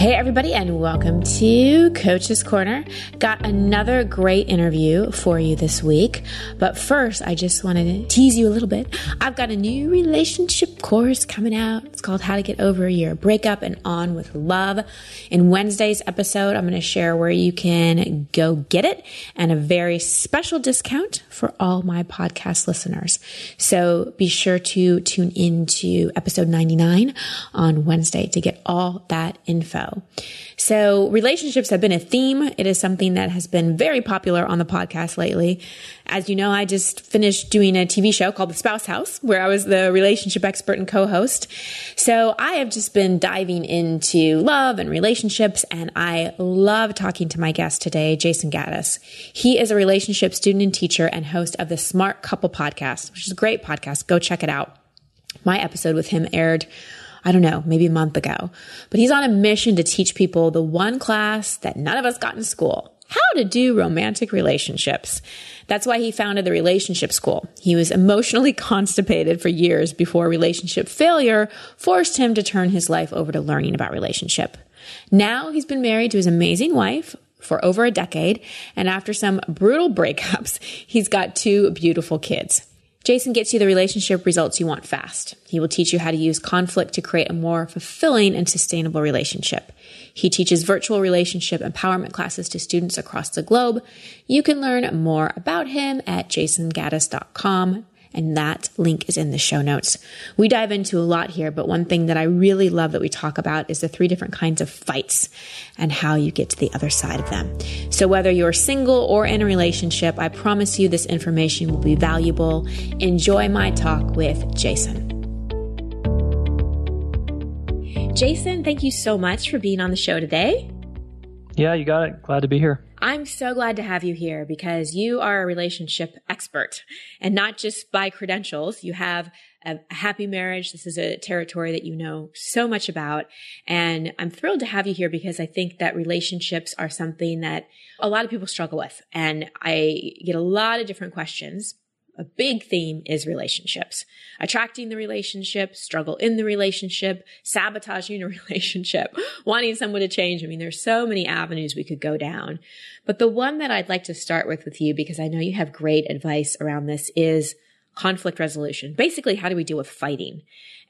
Hey, everybody, and welcome to Coach's Corner. Got another great interview for you this week. But first, I just wanted to tease you a little bit. I've got a new relationship course coming out. It's called How to Get Over Your Breakup and On with Love. In Wednesday's episode, I'm going to share where you can go get it and a very special discount for all my podcast listeners. So be sure to tune in to episode 99 on Wednesday to get all that info. So relationships have been a theme. It is something that has been very popular on the podcast lately. As you know, I just finished doing a TV show called The Spouse House, where I was the relationship expert and co-host. So I have just been diving into love and relationships, and I love talking to my guest today, Jayson Gaddis. He is a relationship student and teacher and host of the Smart Couple podcast, which is a great podcast. Go check it out. My episode with him aired I don't know, maybe a month ago. But he's on a mission to teach people the one class that none of us got in school how to do romantic relationships. That's why he founded the Relationship School. He was emotionally constipated for years before relationship failure forced him to turn his life over to learning about relationship. Now he's been married to his amazing wife for over a decade, and after some brutal breakups, he's got two beautiful kids. Jason gets you the relationship results you want fast. He will teach you how to use conflict to create a more fulfilling and sustainable relationship. He teaches virtual relationship empowerment classes to students across the globe. You can learn more about him at jaysongaddis.com and that link is in the show notes. We dive into a lot here, but one thing that I really love that we talk about is the three different kinds of fights and how you get to the other side of them. So whether you're single or in a relationship, I promise you this information will be valuable. Enjoy my talk with Jayson. Jayson, thank you so much for being on the show today. Yeah, you got it. Glad to be here. I'm so glad to have you here because you are a relationship expert and not just by credentials. You have a happy marriage. This is a territory that you know so much about. And I'm thrilled to have you here because I think that relationships are something that a lot of people struggle with. And I get a lot of different questions a big theme is relationships. Attracting the relationship, struggle in the relationship, sabotaging a relationship, wanting someone to change. I mean, there's so many avenues we could go down. But the one that I'd like to start with with you, because I know you have great advice around this, is conflict resolution. Basically, how do we deal with fighting?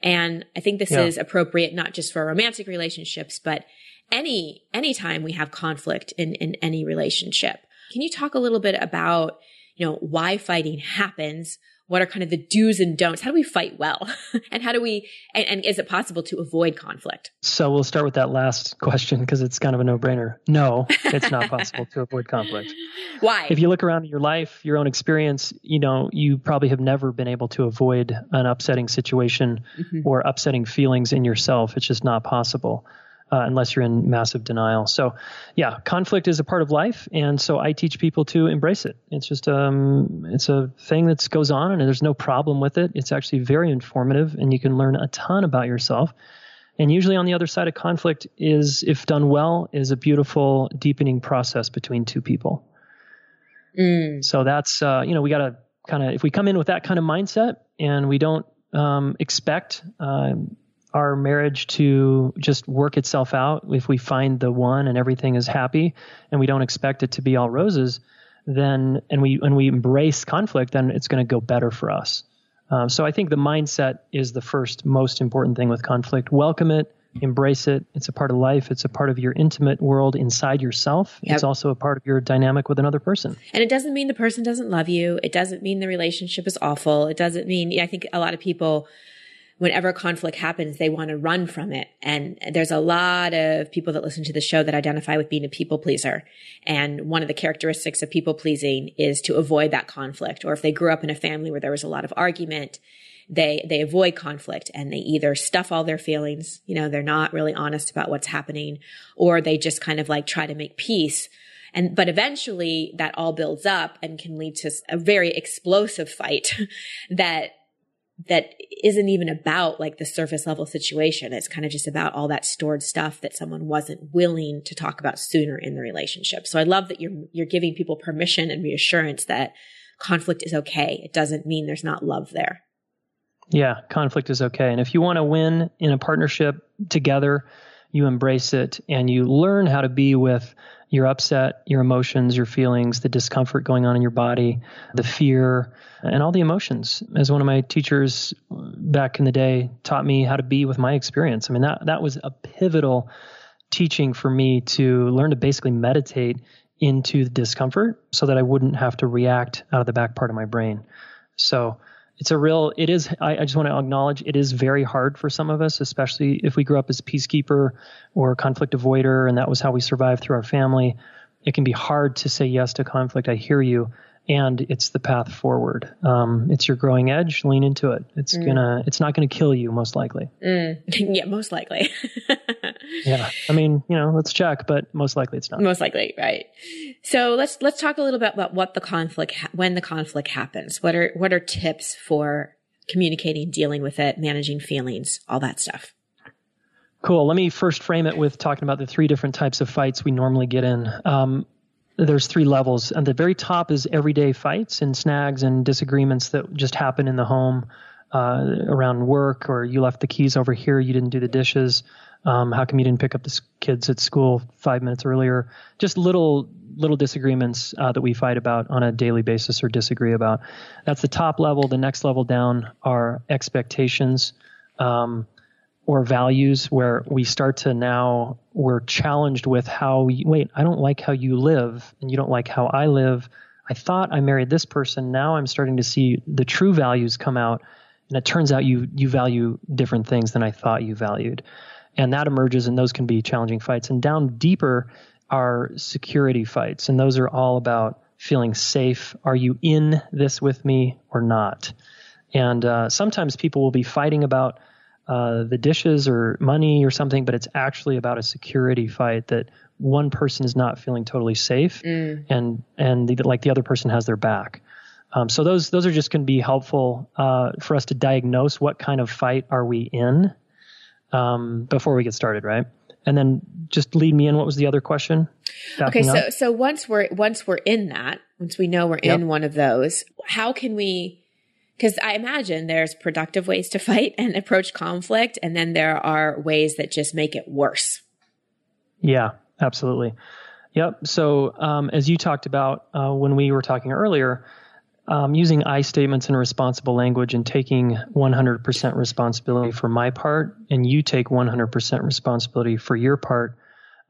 And I think this yeah. is appropriate not just for romantic relationships, but any anytime we have conflict in, in any relationship. Can you talk a little bit about you know, why fighting happens. What are kind of the do's and don'ts? How do we fight well? and how do we, and, and, is it possible to avoid conflict? So we'll start with that last question because it's kind of a no brainer. No, it's not possible to avoid conflict. Why? If you look around your life, your own experience, you know, you probably have never been able to avoid an upsetting situation mm-hmm. or upsetting feelings in yourself. It's just not possible uh, unless you're in massive denial. So, yeah, conflict is a part of life, and so I teach people to embrace it. It's just um, it's a thing that goes on, and there's no problem with it. It's actually very informative, and you can learn a ton about yourself. And usually, on the other side of conflict is, if done well, is a beautiful deepening process between two people. Mm. So that's uh, you know we got to kind of if we come in with that kind of mindset and we don't um, expect uh, our marriage to just work itself out if we find the one and everything is happy and we don't expect it to be all roses then and we and we embrace conflict then it's going to go better for us. Um, so i think the mindset is the first most important thing with conflict. Welcome it embrace it. It's a part of life. It's a part of your intimate world inside yourself. Yep. it's also a part of your dynamic with another person. And it doesn't mean the person doesn't love you. It doesn't mean the relationship is awful. It doesn't mean i think a lot of people whenever conflict happens, they want to run from it. And there's a lot of people that listen to the show that identify with being a people pleaser. And one of the characteristics of people pleasing is to avoid that conflict. Or if they grew up in a family where there was a lot of argument, they, they avoid conflict and they either stuff all their feelings, you know, they're not really honest about what's happening, or they just kind of like try to make peace. And, but eventually that all builds up and can lead to a very explosive fight that that isn't even about like the surface level situation. It's kind of just about all that stored stuff that someone wasn't willing to talk about sooner in the relationship. So I love that you're, you're giving people permission and reassurance that conflict is okay. It doesn't mean there's not love there. Yeah, conflict is okay. And if you want to win in a partnership together, you embrace it, and you learn how to be with your upset, your emotions, your feelings, the discomfort going on in your body, the fear, and all the emotions. As one of my teachers back in the day taught me how to be with my experience. I mean, that, that was a pivotal teaching for me to learn to basically meditate into the discomfort so that I wouldn't have to react out of the back part of my brain. So, it's a real it is I, I, just want to acknowledge it is very hard for some of us especially if we grew up as peacekeeper or conflict avoider and that was how we survived through our family it can be hard to say yes to conflict i hear you and it's the path forward. Um, it's your growing edge. Lean into it. It's mm. gonna. It's not gonna kill you, most likely. Mm. yeah, most likely. yeah, I mean, you know, let's check, but most likely it's not. Most likely, right? So let's let's talk a little bit about what the conflict, ha- when the conflict happens. What are what are tips for communicating, dealing with it, managing feelings, all that stuff. Cool. Let me first frame it with talking about the three different types of fights we normally get in. Um, there's three levels. And the very top is everyday fights and snags and disagreements that just happen in the home uh, around work, or you left the keys over here, you didn't do the dishes. Um, how come you didn't pick up the kids at school five minutes earlier? Just little little disagreements uh, that we fight about on a daily basis or disagree about. That's the top level. The next level down are expectations. Um, or values where we start to now we're challenged with how wait i don't like how you live and you don't like how i live i thought i married this person now i'm starting to see the true values come out and it turns out you you value different things than i thought you valued. And that emerges and those can be challenging fights. And down deeper are security fights. And those are all about feeling safe. Are you in this with me or not? And uh, sometimes people will be fighting about uh, the dishes or money or something, but it's actually about a security fight that one person is not feeling totally safe, mm. and and the, like the other person has their back. Um, so those those are just going to be helpful uh, for us to diagnose what kind of fight are we in um, before we get started, right? And then just lead me in. What was the other question? okay, so up? so once we're once we're in that, once we know we're yep. in one of those, how can we because I imagine there's productive ways to fight and approach conflict, and then there are ways that just make it worse. Yeah, absolutely. Yep. So, um, as you talked about uh, when we were talking earlier, um, using I statements in responsible language and taking 100% responsibility for my part, and you take 100% responsibility for your part,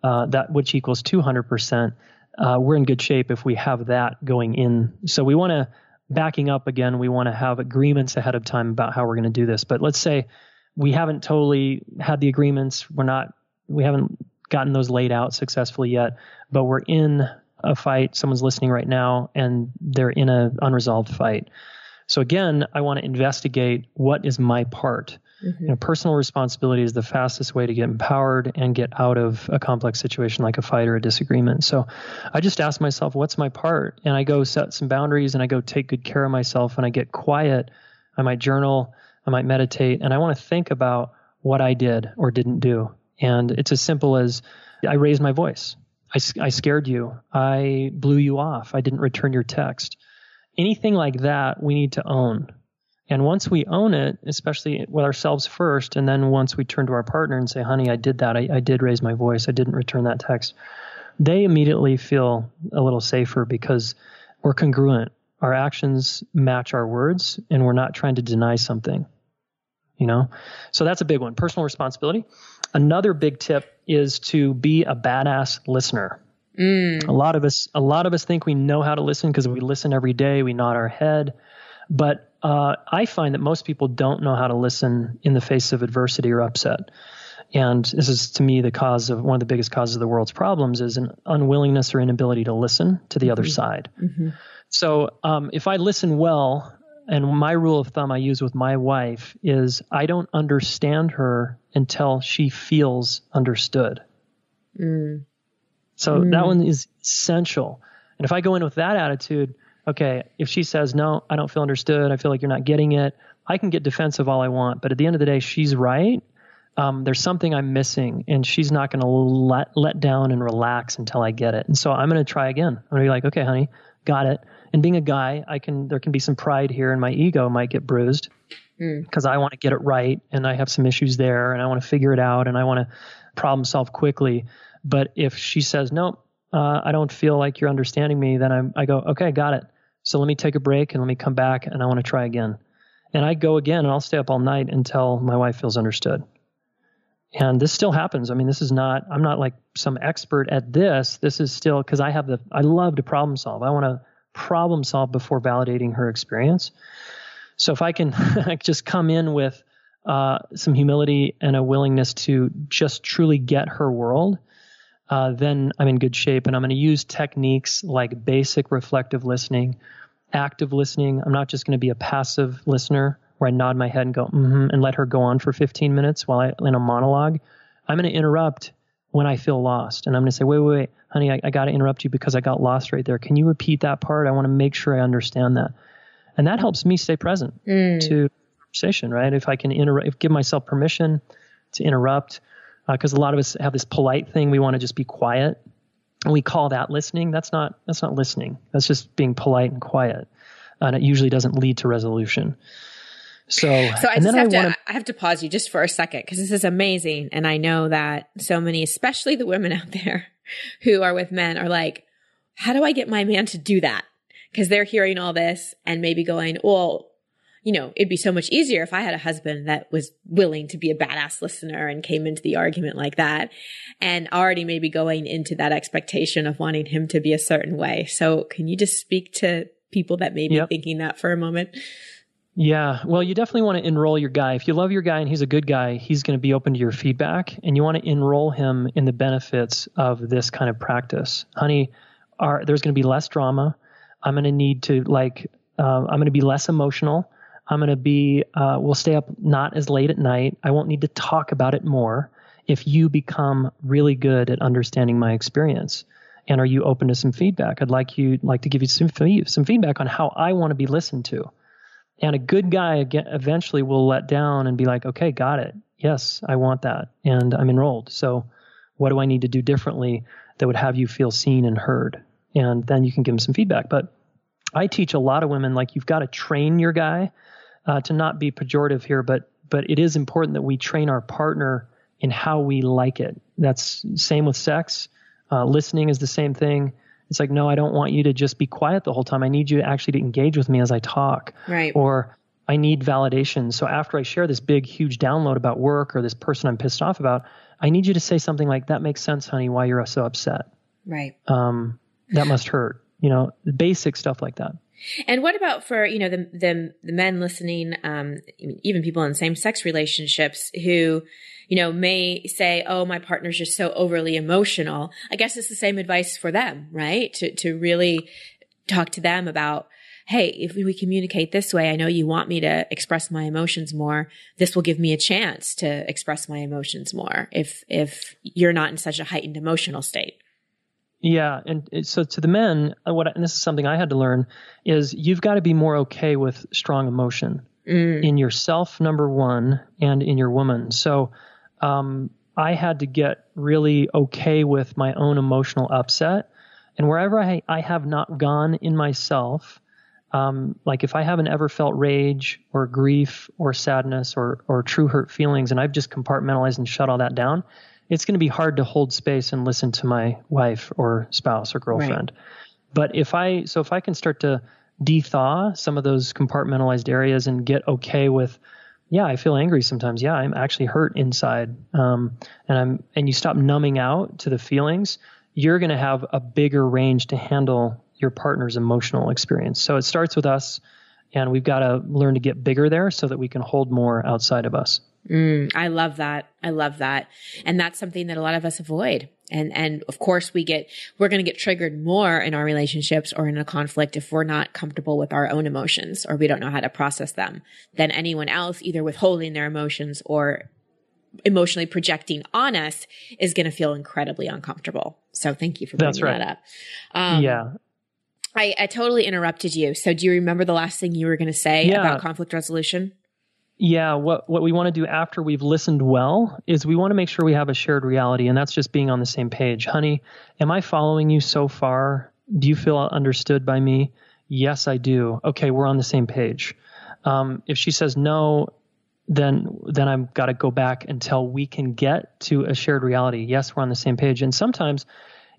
uh, that which equals 200%. Uh, we're in good shape if we have that going in. So we want to backing up again, we want to have agreements ahead of time about how we're going to do this. But let's say we haven't totally had the agreements. We're not, we haven't gotten those laid out successfully yet, but we're in a fight. Someone's listening right now and they're in an unresolved fight. So again, I want to investigate what is my part. Mm-hmm. You know, personal responsibility is the fastest way to get empowered and get out of a complex situation like a fight or a disagreement. So I just ask myself, what's my part? And I go set some boundaries and I go take good care of myself and I get quiet. I might journal, I might meditate, and I want to think about what I did or didn't do. And it's as simple as I raised my voice. I, I scared you. I blew you off. I didn't return your text. Anything like that, we need to own and once we own it, especially with ourselves first, and then once we turn to our partner and say, honey, I did that. I, I did raise my voice. I didn't return that text. They immediately feel a little safer because we're congruent. Our actions match our words, and we're not trying to deny something. You know? So that's a big one. Personal responsibility. Another big tip is to be a badass listener. Mm. A lot of us, a lot of us think we know how to listen because we listen every day. We nod our head, but uh, I find that most people don't know how to listen in the face of adversity or upset. And this is to me the cause of one of the biggest causes of the world's problems is an unwillingness or inability to listen to the mm-hmm. other side. Mm-hmm. So um, if I listen well, and my rule of thumb I use with my wife is I don't understand her until she feels understood. Mm. So mm. that one is essential. And if I go in with that attitude, okay, if she says, no, I don't feel understood, I feel like you're not getting it, I can get defensive all I want. But at the end of the day, she's right. Um, there's something I'm missing, and she's not going to let let down and relax until I get it. And so I'm going to try again. I'm going to be like, okay, honey, got it. And being a guy, I can there can be some pride here, and my ego might get bruised because mm. I want to get it right, and I have some issues there, and I want to figure it out, and I want to problem solve quickly. But if she says, no, uh, I don't feel like you're understanding me, then I'm, I go, okay, got it. So let me take a break and let me come back and I want to try again. And I go again and I'll stay up all night until my wife feels understood. And this still happens. I mean, this is not, I'm not like some expert at this. This is still because I have the, I love to problem solve. I want to problem solve before validating her experience. So if I can just come in with uh, some humility and a willingness to just truly get her world, uh, then I'm in good shape. And I'm going to use techniques like basic reflective listening, active listening. I'm not just going to be a passive listener where I nod my head and go, mm-hmm, and let her go on for 15 minutes while I in a monologue. I'm going to interrupt when I feel lost. And I'm going to say, wait, wait, wait, honey, I, I got to interrupt you because I got lost right there. Can you repeat that part? I want to make sure I understand that. And that helps me stay present mm. to conversation, right? If I can interrupt, give myself permission to interrupt, because uh, a lot of us have this polite thing. We want to just be quiet. And we call that listening. That's not, that's not listening. That's just being polite and quiet. And it usually doesn't lead to resolution. So, so I just have I to, wanna... I have to pause you just for a second because this is amazing. And I know that so many, especially the women out there who are with men are like, how do I get my man to do that? Because they're hearing all this and maybe going, well, you know, it'd be so much easier if I had a husband that was willing to be a badass listener and came into the argument like that and already maybe going into that expectation of wanting him to be a certain way. So can you just speak to people that may be yep. thinking that for a moment? Yeah, well, you definitely want to enroll your guy. If you love your guy and he's a good guy, he's going to be open to your feedback, and you want to enroll him in the benefits of this kind of practice. Honey, are, there's going to be less drama. I'm going to need to like, uh, I'm going to be less emotional. I'm going to be, uh, we'll stay up not as late at night. I won't need to talk about it more if you become really good at understanding my experience. And are you open to some feedback? I'd like you like to give you some some feedback on how I want to be listened to. And a good guy eventually will let down and be like, okay, got it. Yes, I want that. And I'm enrolled. So what do I need to do differently that would have you feel seen and heard? And then you can give them some feedback. But I teach a lot of women like you've got to train your guy uh, to not be pejorative here, but but it is important that we train our partner in how we like it. That's same with sex. Uh, listening is the same thing. It's like, no, I don't want you to just be quiet the whole time. I need you actually to engage with me as I talk. Right. Or I need validation. So after I share this big, huge download about work or this person I'm pissed off about, I need you to say something like, that makes sense, honey, why you're so upset. Right. Um, that must hurt. You know, basic stuff like that. And what about for you know the the, the men listening, um, even people in same sex relationships who you know, may say, Oh, my partner's just so overly emotional. I guess it's the same advice for them, right? To, to really talk to them about, Hey, if we communicate this way, I know you want me to express my emotions more. This will give me a chance to express my emotions more if, if you're not in such a heightened emotional state. Yeah, and so to the men, uh, what and this is something I had to learn is you've got to be more okay with strong emotion mm. in yourself, number one, and in your woman. So um, I had to get really okay with my own emotional upset. And wherever I, I have not gone in myself, um, like if I haven't ever felt rage or grief or sadness or, or true hurt feelings, and I've just compartmentalized and shut all that down, it's going to be hard to hold space and listen to my wife or spouse or girlfriend. Right. But if I, so if I can start to dethaw some of those compartmentalized areas and get okay with, yeah, I feel angry sometimes. Yeah, I'm actually hurt inside. Um, and I'm, and you stop numbing out to the feelings, you're going to have a bigger range to handle your partner's emotional experience. So it starts with us, and we've got to learn to get bigger there so that we can hold more outside of us. Mm, I love that. I love that. And that's something that a lot of us avoid. And, and of course we get, we're going to get triggered more in our relationships or in a conflict if we're not comfortable with our own emotions or we don't know how to process them than anyone else, either withholding their emotions or emotionally projecting on us is going to feel incredibly uncomfortable. So thank you for bringing right. that up. Um, yeah. I, I, totally interrupted you. So do you remember the last thing you were going to say yeah. about conflict resolution? yeah, what what we want to do after we've listened well is we want to make sure we have a shared reality, and that's just being on the same page. Honey, am I following you so far? Do you feel understood by me? Yes, I do. Okay, we're on the same page. Um, if she says no, then then I've got to go back until we can get to a shared reality. Yes, we're on the same page, and sometimes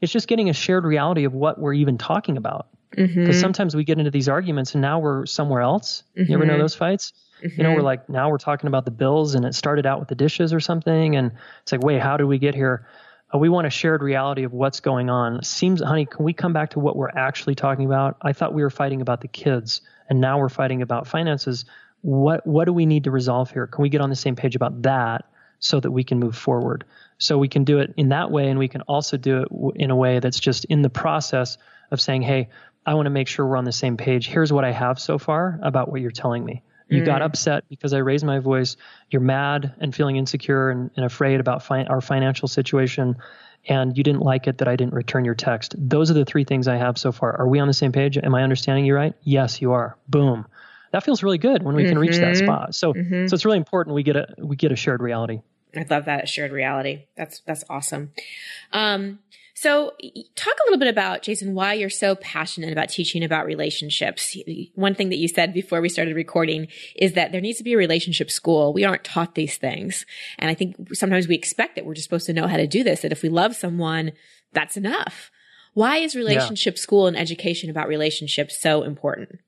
it's just getting a shared reality of what we're even talking about. Because mm-hmm. sometimes we get into these arguments and now we're somewhere else. Mm-hmm. You ever know mm-hmm. those fights? Mm-hmm. You know, we're mm-hmm. like now we're talking about the bills and it started out with the dishes or something, and it's like, wait, how did we get here? Uh, we want a shared reality of what's going on. Seems, honey, can we come back to what we're actually talking about? I thought we were fighting about the kids, and now we're fighting about finances what what do we need to resolve here? Can we get on the same page about that so that we can move forward? So we can do it in that way, and we can also do it in a way that's just in the process of saying, "Hey, I want to make sure we're on the same page. Here's what I have so far about what you're telling me." You mm. got upset because I raised my voice. You're mad and feeling insecure and, and afraid about fi- our financial situation, and you didn't like it that I didn't return your text. Those are the three things I have so far. Are we on the same page? Am I understanding you right? Yes, you are. Boom that feels really good when we can mm-hmm. reach that mm-hmm. spot. So mm-hmm. so it's really important we get a we get a shared reality. I love that shared reality. That's that's awesome. Um, so talk a little bit about Jayson why you're so passionate about teaching about relationships. One thing that you said before we started recording is that there needs to be a relationship school. We aren't taught these things. And I think sometimes we expect that we're just supposed to know how to do this that if we love someone, that's enough. Why is relationship yeah. school and education about relationships so important?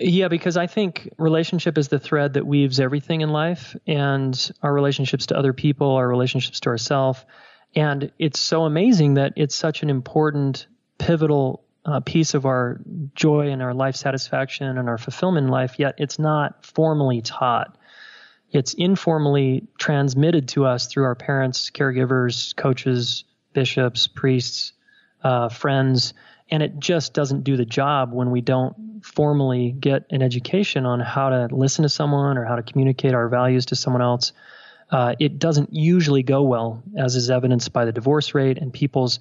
Yeah, because I think relationship is the thread that weaves everything in life and our relationships to other people, our relationships to ourselves. And it's so amazing that it's such an important, pivotal uh, piece of our joy and our life satisfaction and our fulfillment in life, yet it's not formally taught. It's informally transmitted to us through our parents, caregivers, coaches, bishops, priests, uh, friends and it just doesn't do the job when we don't formally get an education on how to listen to someone or how to communicate our values to someone else. Uh, it doesn't usually go well, as is evidenced by the divorce rate and people's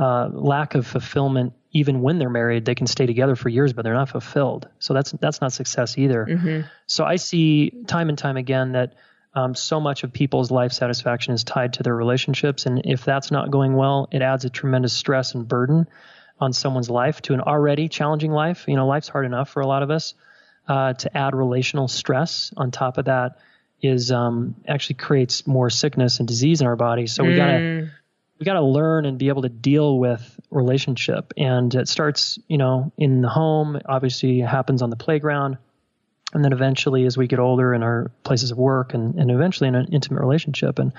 uh, lack of fulfillment. Even when they're married, they can stay together for years, but they're not fulfilled. So that's that's not success either. Mm-hmm. So I see time and time again that um, so much of people's life satisfaction is tied to their relationships, and if that's not going well, it adds a tremendous stress and burden on someone's life to an already challenging life. You know, life's hard enough for a lot of us. Uh, to add relational stress on top of that is um, actually creates more sickness and disease in our body. So we mm. gotta we gotta learn and be able to deal with relationship. And it starts, you know, in the home. Obviously, it happens on the playground, and then eventually, as we get older, in our places of work, and and eventually in an intimate relationship. And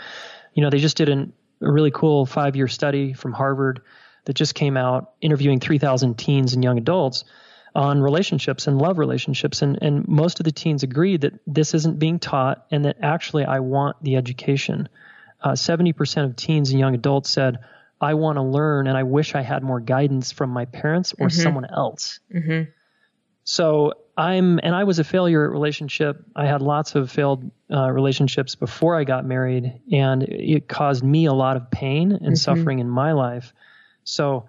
you know, they just did an, a really cool five year study from Harvard that just came out interviewing 3,000 teens and young adults on relationships and love relationships. And, and most of the teens agreed that this isn't being taught and that actually I want the education. Uh, 70% of teens and young adults said, I want to learn and I wish I had more guidance from my parents or mm-hmm. someone else. Mm-hmm. So I'm, and I was a failure at relationship. I had lots of failed uh, relationships before I got married, and it caused me a lot of pain and mm-hmm. suffering in my life. So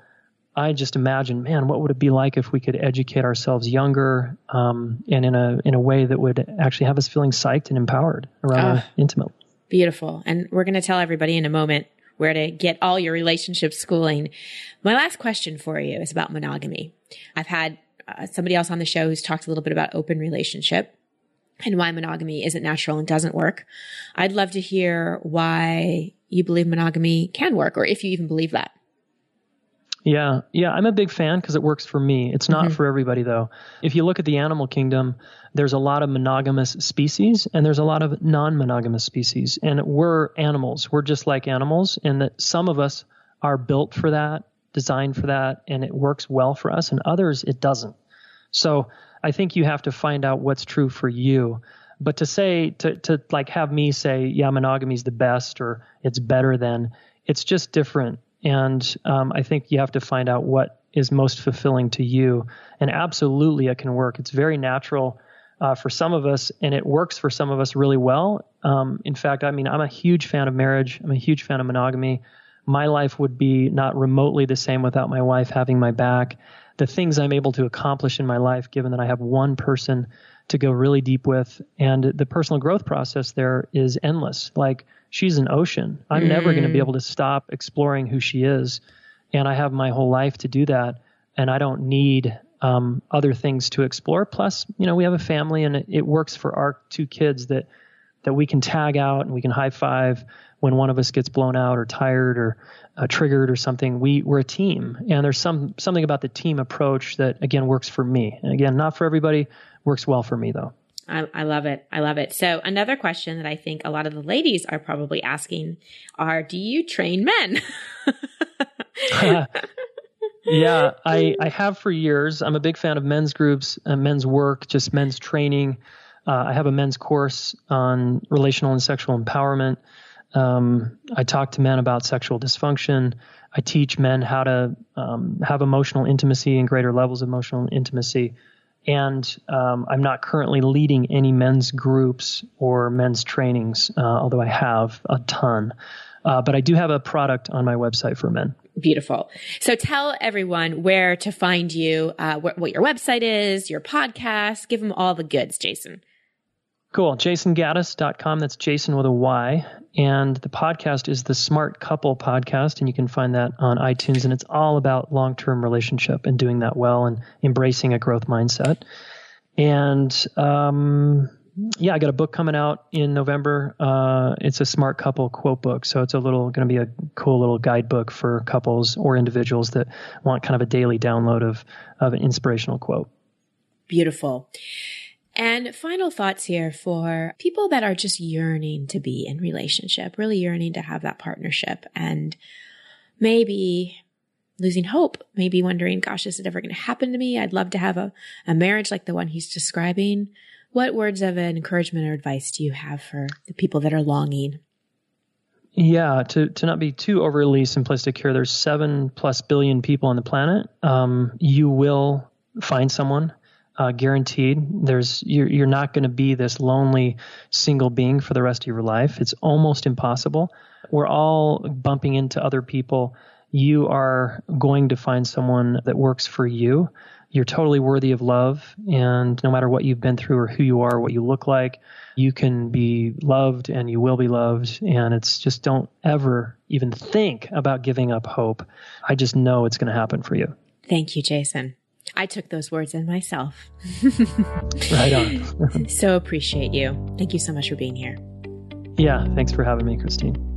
I just imagine, man, what would it be like if we could educate ourselves younger um, and in a in a way that would actually have us feeling psyched and empowered around uh, intimate. Beautiful. And we're going to tell everybody in a moment where to get all your relationship schooling. My last question for you is about monogamy. I've had uh, somebody else on the show who's talked a little bit about open relationship and why monogamy isn't natural and doesn't work. I'd love to hear why you believe monogamy can work or if you even believe that. Yeah, yeah, I'm a big fan because it works for me. It's not mm-hmm. for everybody though. If you look at the animal kingdom, there's a lot of monogamous species and there's a lot of non-monogamous species, and we're animals. We're just like animals, and that some of us are built for that, designed for that, and it works well for us, and others it doesn't. So I think you have to find out what's true for you. But to say to to like have me say, yeah, monogamy is the best or it's better than, it's just different and um, I think you have to find out what is most fulfilling to you. And absolutely, it can work. It's very natural uh, for some of us, and it works for some of us really well. Um, in fact, I mean, I'm a huge fan of marriage. I'm a huge fan of monogamy. My life would be not remotely the same without my wife having my back. The things I'm able to accomplish in my life, given that I have one person to go really deep with, and the personal growth process there is endless. Like she's an ocean. I'm mm. never going to be able to stop exploring who she is. And I have my whole life to do that. And I don't need um, other things to explore. Plus, you know, we have a family and it, it works for our two kids that that we can tag out and we can high five when one of us gets blown out or tired or uh, triggered or something. We we're a team, and there's some something about the team approach that again works for me. And again, not for everybody. Works well for me though. I, I, love it. I love it. So another question that I think a lot of the ladies are probably asking are, do you train men? yeah, I, I have for years. I'm a big fan of men's groups, and men's work, just men's training. Uh, I have a men's course on relational and sexual empowerment. Um, I talk to men about sexual dysfunction. I teach men how to um, have emotional intimacy and greater levels of emotional intimacy. And um, I'm not currently leading any men's groups or men's trainings, uh, although I have a ton. Uh, but I do have a product on my website for men. Beautiful. So tell everyone where to find you, uh, wh- what your website is, your podcast. Give them all the goods, Jayson. Cool. JaysonGaddis.com. That's Jayson with a Y. And the podcast is the Smart Couple Podcast. And you can find that on iTunes. And it's all about long term relationship and doing that well and embracing a growth mindset. And um, yeah, I got a book coming out in November. Uh, it's a smart couple quote book. So it's a little, going to be a cool little guidebook for couples or individuals that want kind of a daily download of, of an inspirational quote. Beautiful. And final thoughts here for people that are just yearning to be in relationship, really yearning to have that partnership and maybe losing hope, maybe wondering, gosh, is it ever going to happen to me? I'd love to have a, a marriage like the one he's describing. What words of encouragement or advice do you have for the people that are longing? Yeah, to, to not be too overly simplistic here, there's seven plus billion people on the planet. Um, you will find someone, uh, guaranteed. There's you're you're not going to be this lonely single being for the rest of your life. It's almost impossible. We're all bumping into other people. You are going to find someone that works for you you're totally worthy of love. And no matter what you've been through or who you are, what you look like, you can be loved and you will be loved. And it's just don't ever even think about giving up hope. I just know it's going to happen for you. Thank you, Jayson. I took those words in myself. right on. so appreciate you. Thank you so much for being here. Yeah, thanks for having me, Christine.